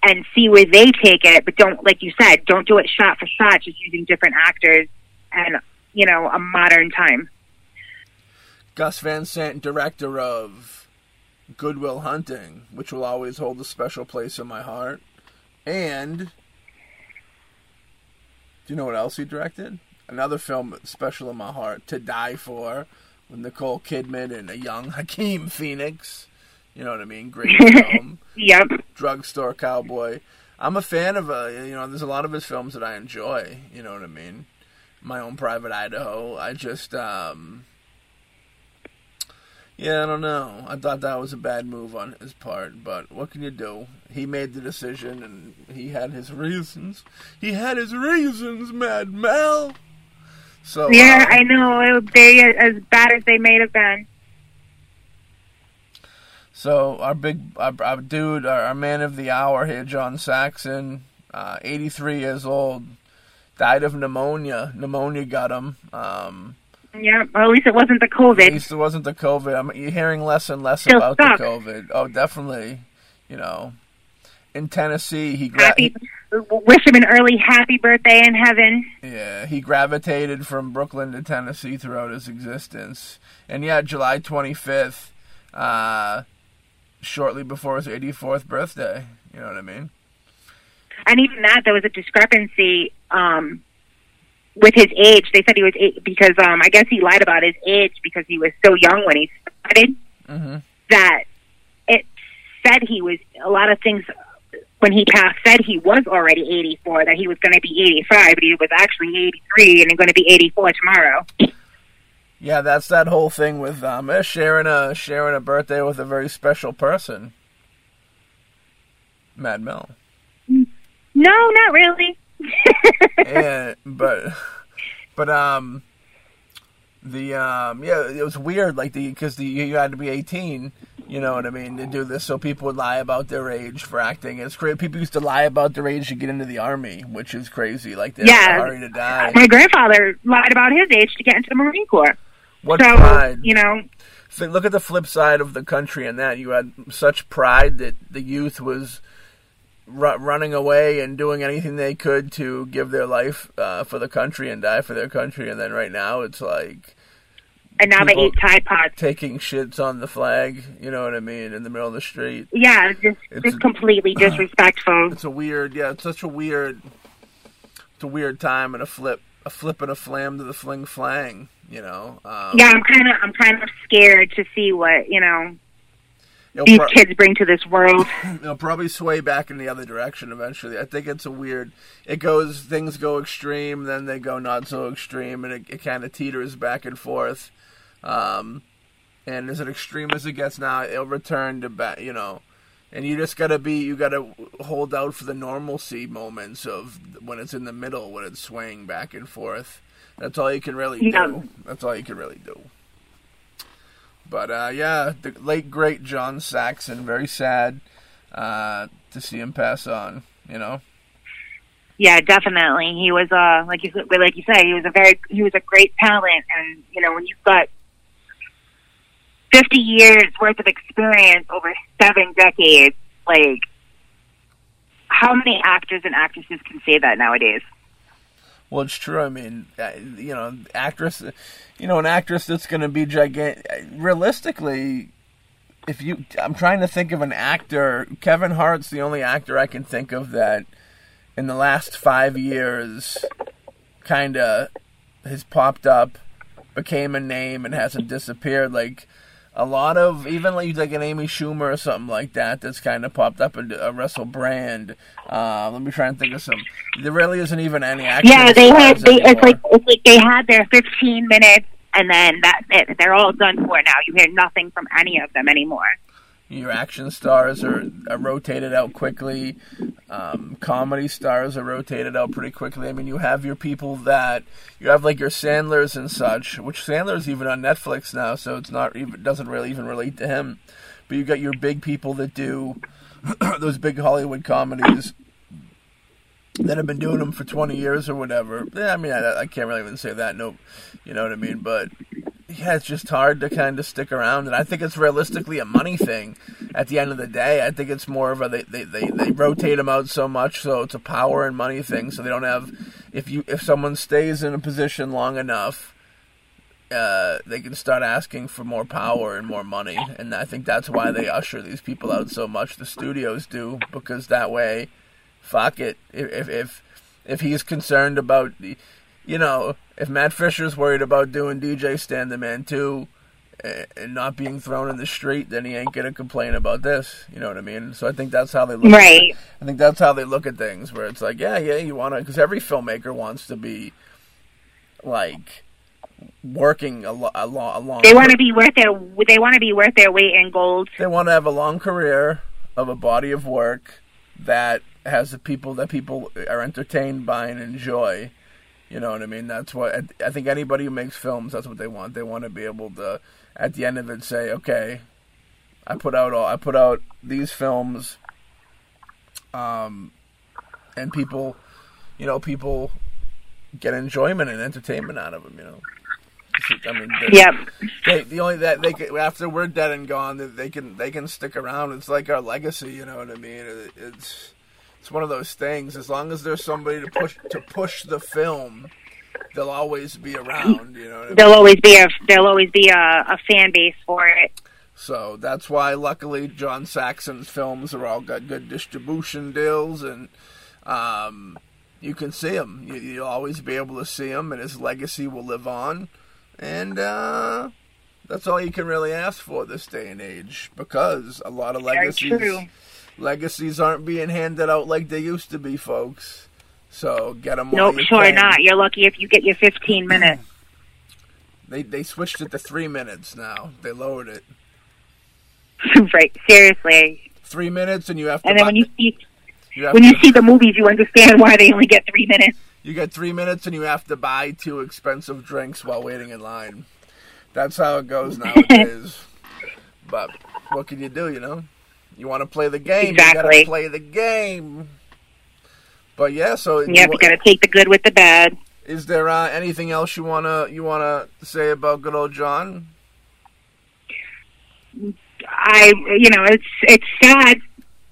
[SPEAKER 1] and see where they take it. But don't, like you said, don't do it shot for shot, just using different actors and, you know, a modern time.
[SPEAKER 2] Gus Van Sant, director of Goodwill Hunting, which will always hold a special place in my heart. And do you know what else he directed? Another film special in my heart, To Die For, with Nicole Kidman and a young Joaquin Phoenix. You know what I mean? Great film.
[SPEAKER 1] Yep.
[SPEAKER 2] Drugstore Cowboy. I'm a fan of uh, you know. There's a lot of his films that I enjoy. You know what I mean? My own private Idaho. I just um. Yeah, I don't know. I thought that was a bad move on his part, but what can you do? He made the decision, and he had his reasons. He had his reasons, Mad Mel. So
[SPEAKER 1] Yeah,
[SPEAKER 2] uh,
[SPEAKER 1] I know. They, as bad as they may have been.
[SPEAKER 2] So our big our, our dude, our, our man of the hour here, John Saxon, uh, 83 years old, died of pneumonia. Pneumonia got him. Um,
[SPEAKER 1] Yeah, well, at least it wasn't the COVID.
[SPEAKER 2] at least it wasn't the COVID. I'm, you're hearing less and less
[SPEAKER 1] Still
[SPEAKER 2] about
[SPEAKER 1] sucks.
[SPEAKER 2] the COVID. Oh, definitely. You know, in Tennessee, he gra-
[SPEAKER 1] Happy, wish him an early happy birthday in heaven.
[SPEAKER 2] Yeah, he gravitated from Brooklyn to Tennessee throughout his existence. And yeah, July 25th, uh, shortly before his 84th birthday. You know what I mean?
[SPEAKER 1] And even that, there was a discrepancy um, with his age. They said he was eight because um, I guess he lied about his age because he was so young when he started.
[SPEAKER 2] hmm
[SPEAKER 1] That it said he was a lot of things when he passed said he was already 84, that he was going to be 85, but he was actually 83 and he's going to be 84 tomorrow.
[SPEAKER 2] Yeah, that's that whole thing with um, sharing a sharing a birthday with a very special person. Mad Mel.
[SPEAKER 1] No, not really.
[SPEAKER 2] and but but um the um yeah it was weird like the because the you had to be 18 you know what i mean? To do this so people would lie about their age for acting. It's crazy people used to lie about their age to get into the army which is crazy. Like they're
[SPEAKER 1] Yeah.
[SPEAKER 2] sorry to die.
[SPEAKER 1] My grandfather lied about his age to get into the Marine Corps.
[SPEAKER 2] what
[SPEAKER 1] so,
[SPEAKER 2] pride?
[SPEAKER 1] you know,
[SPEAKER 2] look at the flip side of the country and that. You had such pride that the youth was ru- running away and doing anything they could to give their life uh, for the country and die for their country. And then right now it's like
[SPEAKER 1] and now they eat Tide Pods.
[SPEAKER 2] taking shits on the flag, you know what I mean, in the middle of the street.
[SPEAKER 1] Yeah, just
[SPEAKER 2] It's-
[SPEAKER 1] just completely disrespectful.
[SPEAKER 2] It's a weird, yeah, it's such a weird, it's a weird time and a flip, a flip and a flam to the fling flang, you know. Um,
[SPEAKER 1] Yeah, I'm kind of I'm kind of scared to see what you know these
[SPEAKER 2] pro-
[SPEAKER 1] kids bring to this world.
[SPEAKER 2] it'll probably sway back in the other direction eventually. I think it's a weird. It goes, things go extreme, then they go not so extreme, and it, it kind of teeters back and forth. Um, and as an extreme as it gets now, it'll return to back, you know. and you just gotta be you gotta hold out for the normalcy moments of when it's in the middle when it's swaying back and forth that's all you can really
[SPEAKER 1] Yeah.
[SPEAKER 2] do that's all you can really do but uh, yeah the late great john saxon very sad uh, to see him pass on you know
[SPEAKER 1] Yeah, definitely. He was uh like you like you say, he was a very he was a great talent and you know, when you've got fifty years worth of experience over seven decades, like how many actors and actresses can say that nowadays?
[SPEAKER 2] Well, it's true. I mean, uh, you know, actress, you know, an actress that's going to be gigantic. Realistically, if you, I'm trying to think of an actor. Kevin Hart's the only actor I can think of that, in the last five years, kind of has popped up, became a name, and hasn't disappeared. Like a lot of even like like an Amy Schumer or something like that that's kind of popped up. A, a Russell Brand. Uh, let me try and think of some. There really isn't even any.
[SPEAKER 1] Yeah, they had they it's like it's like they had their fifteen minutes and then that's it. They're all done for now. You hear nothing from any of them anymore.
[SPEAKER 2] Your action stars are, are rotated out quickly. Um, comedy stars are rotated out pretty quickly. I mean, you have your people that you have like your Sandlers and such, which Sandler's even on Netflix now, so it's not even doesn't really even relate to him. But you got your big people that do those big Hollywood comedies that have been doing them for 20 years or whatever. Yeah, I mean, I, I can't really even say that. No, you know what I mean. But yeah, it's just hard to kind of stick around, and I think it's realistically a money thing. At the end of the day, I think it's more of a they they, they, they rotate them out so much, so it's a power and money thing. So they don't have if you if someone stays in a position long enough. Uh, they can start asking for more power and more money, and I think that's why they usher these people out so much. The studios do because that way, fuck it. If if if he's concerned about, you know, if Matt Fisher's worried about doing DJ Stand the Man too, and not being thrown in the street, then he ain't gonna complain about this. You know what I mean? So I think that's how they look. At
[SPEAKER 1] Right.
[SPEAKER 2] it. I think that's how they look at things. Where it's like, yeah, yeah, you want to, because every filmmaker wants to be like working a, lo- a, lo- a long.
[SPEAKER 1] They want to be worth their they want to be worth their weight in gold.
[SPEAKER 2] They want to have a long career of a body of work that has the people that people are entertained by and enjoy. You know what I mean? That's what I- think anybody who makes films. That's what they want. They want to be able to, at the end of it, say, "Okay, I put out all I put out these films, um, and people, you know, people get enjoyment and entertainment out of them. You know." I mean, they-
[SPEAKER 1] Yep.
[SPEAKER 2] they, the only that they can, after we're dead and gone, they can they can stick around. It's like our legacy, you know what I mean? It, it's it's one of those things. As long as there's somebody to push to push the film, they'll always be around. You know what I mean?
[SPEAKER 1] There'll always be a there'll always be a, a fan base for it.
[SPEAKER 2] So that's why, luckily, John Saxon's films are all got good distribution deals, and um, you can see them. You, you'll always be able to see him, and his legacy will live on. And uh, that's all you can really ask for this day and age, because a lot of legacies
[SPEAKER 1] true.
[SPEAKER 2] Legacies aren't being handed out like they used to be, folks. So get them.
[SPEAKER 1] Nope, sure not. You're lucky if you get your 15 minutes.
[SPEAKER 2] They they switched it to three minutes now. They lowered it
[SPEAKER 1] right. Seriously.
[SPEAKER 2] three minutes, and you have to.
[SPEAKER 1] And then
[SPEAKER 2] buy-
[SPEAKER 1] when you see
[SPEAKER 2] you
[SPEAKER 1] when you see the movies, you understand why they only get three minutes.
[SPEAKER 2] You get three minutes and you have to buy two expensive drinks while waiting in line. That's how it goes nowadays. but what can you do, you know? You want to play the game, you
[SPEAKER 1] Exactly.
[SPEAKER 2] gotta play the game. But yeah, so
[SPEAKER 1] Yep, you got to take the good with the bad.
[SPEAKER 2] is there uh, anything else you wanna you wanna say about good old John?
[SPEAKER 1] I, you know, it's it's sad,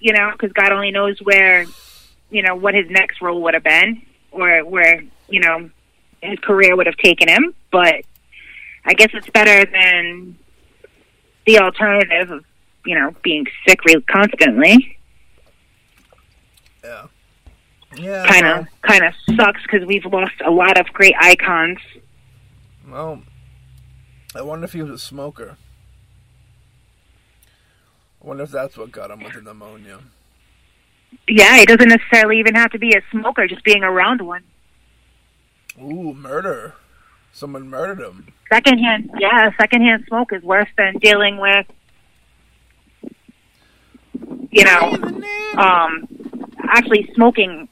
[SPEAKER 1] you know, because God only knows where, you know, what his next role would have been, or where, you know, his career would have taken him. But I guess it's better than the alternative of, you know, being sick re- constantly.
[SPEAKER 2] Yeah. Yeah.
[SPEAKER 1] Kind of, kind of sucks because we've lost a lot of great icons.
[SPEAKER 2] Well, I wonder if he was a smoker. I wonder if that's what got him with the pneumonia.
[SPEAKER 1] Yeah, it doesn't necessarily even have to be a smoker; just being around one.
[SPEAKER 2] Ooh, murder. Someone murdered him.
[SPEAKER 1] Secondhand, yeah, secondhand smoke is worse than dealing with, you know, um, actually smoking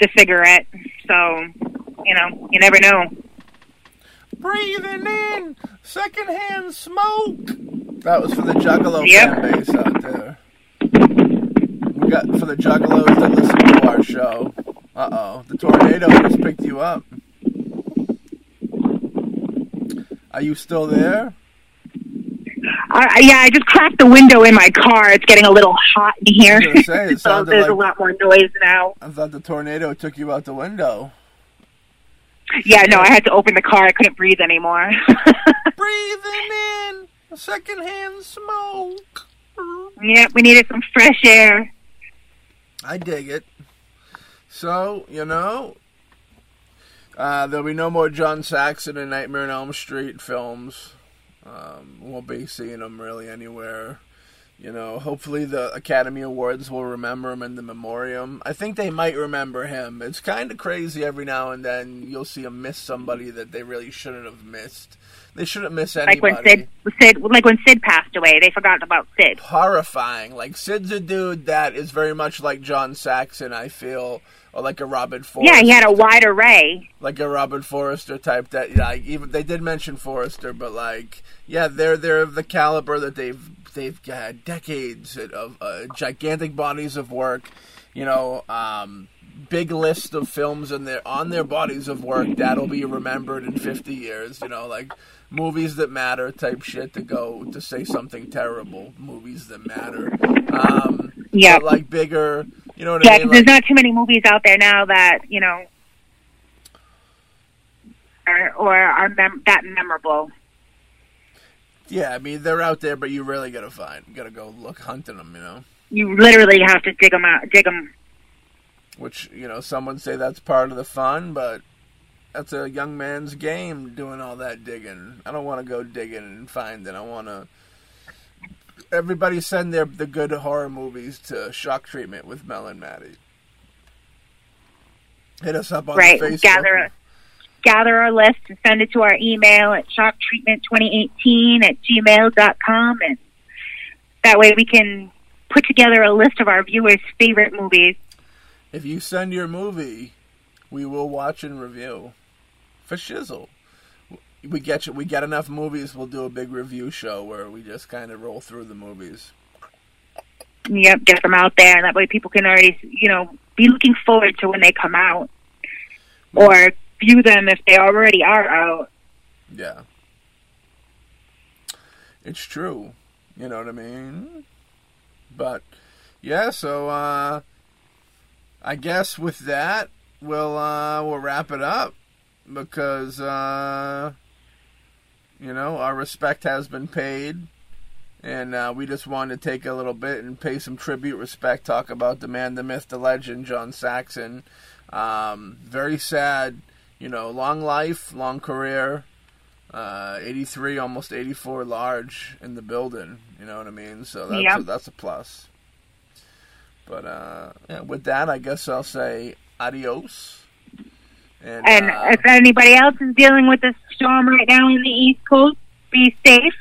[SPEAKER 1] the cigarette. So, you know, you never know.
[SPEAKER 2] Breathing in secondhand smoke. That was for the Juggalo
[SPEAKER 1] Yep.
[SPEAKER 2] fan base out there. We got for the Juggalos that listen to our show. Uh oh, the tornado just picked you up. Are you still there?
[SPEAKER 1] Uh, yeah, I just cracked the window in my car. It's getting a little hot in here.
[SPEAKER 2] Say,
[SPEAKER 1] so there's a lot more noise now.
[SPEAKER 2] I thought the tornado took you out the window.
[SPEAKER 1] Yeah, no, I had to open the car. I couldn't breathe anymore.
[SPEAKER 2] Breathing in secondhand smoke.
[SPEAKER 1] Yeah, we needed some fresh air.
[SPEAKER 2] I dig it. So, you know, uh, there'll be no more John Saxon and Nightmare on Elm Street films. Um, won't be seeing him really anywhere. You know, hopefully the Academy Awards will remember him in the memoriam. I think they might remember him. It's kind of crazy every now and then you'll see him miss somebody that they really shouldn't have missed. They shouldn't miss anybody.
[SPEAKER 1] Like when Sid, Sid, like when Sid passed away, they forgot about Sid.
[SPEAKER 2] horrifying. Like Sid's a dude that is very much like John Saxon. I feel, or like a Robin Forrester.
[SPEAKER 1] Yeah, he had a wide array.
[SPEAKER 2] like a Robin Forrester type. That like even they did mention Forrester, but like yeah, they're they're of the caliber that they've they've had decades of uh, gigantic bodies of work. You know, um, big list of films in their on their bodies of work that'll be remembered in fifty years. You know, like movies that matter type shit to go to say something terrible. Movies that matter. Um,
[SPEAKER 1] Yeah.
[SPEAKER 2] like bigger. You know what
[SPEAKER 1] Yeah,
[SPEAKER 2] I mean?
[SPEAKER 1] there's
[SPEAKER 2] Like,
[SPEAKER 1] not too many movies out there now that you know, or, or are mem- that memorable.
[SPEAKER 2] yeah, I mean they're out there, but you really gotta find, gotta go look hunting them. You know.
[SPEAKER 1] You literally have to dig them out, dig them.
[SPEAKER 2] which you know some would say that's part of the fun, but that's a young man's game doing all that digging. I don't want to go digging and find it. I want to. Everybody send their the good horror movies to Shock Treatment with Mel and Maddie. Hit us up on
[SPEAKER 1] Right,
[SPEAKER 2] Facebook.
[SPEAKER 1] gather gather our list and send it to our email at shocktreatment2018 at gmail.com and that way we can put together a list of our viewers' favorite movies.
[SPEAKER 2] If you send your movie, we will watch and review. For shizzle. We get we get enough movies, we'll do a big review show where we just kind of roll through the movies.
[SPEAKER 1] Yep, get them out there and that way people can already, you know, be looking forward to when they come out or view them if they already are out.
[SPEAKER 2] Yeah. It's true. You know what I mean? But yeah, so uh I guess with that we'll uh we'll wrap it up because uh you know, our respect has been paid and uh, we just wanted to take a little bit and pay some tribute, respect, talk about the man, the myth, the legend, John Saxon. Um, very sad, you know, long life, long career, uh, 83, almost 84 large in the building. You know what I mean? So that's
[SPEAKER 1] Yeah.
[SPEAKER 2] a, that's a plus. But uh, yeah, with that, I guess I'll say adios. And,
[SPEAKER 1] And
[SPEAKER 2] uh,
[SPEAKER 1] if anybody else is dealing with a storm right now in the East Coast. Be safe.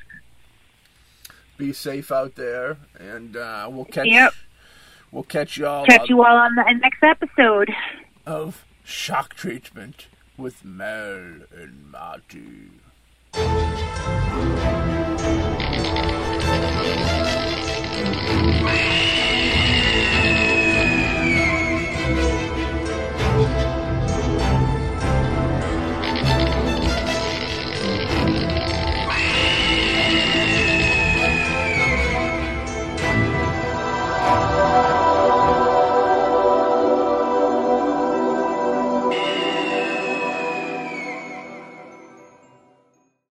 [SPEAKER 2] Be safe out there, and uh, we'll catch.
[SPEAKER 1] Yep.
[SPEAKER 2] We'll catch y'all.
[SPEAKER 1] Catch you all on the next episode
[SPEAKER 2] of Shock Treatment with Mel and Marty.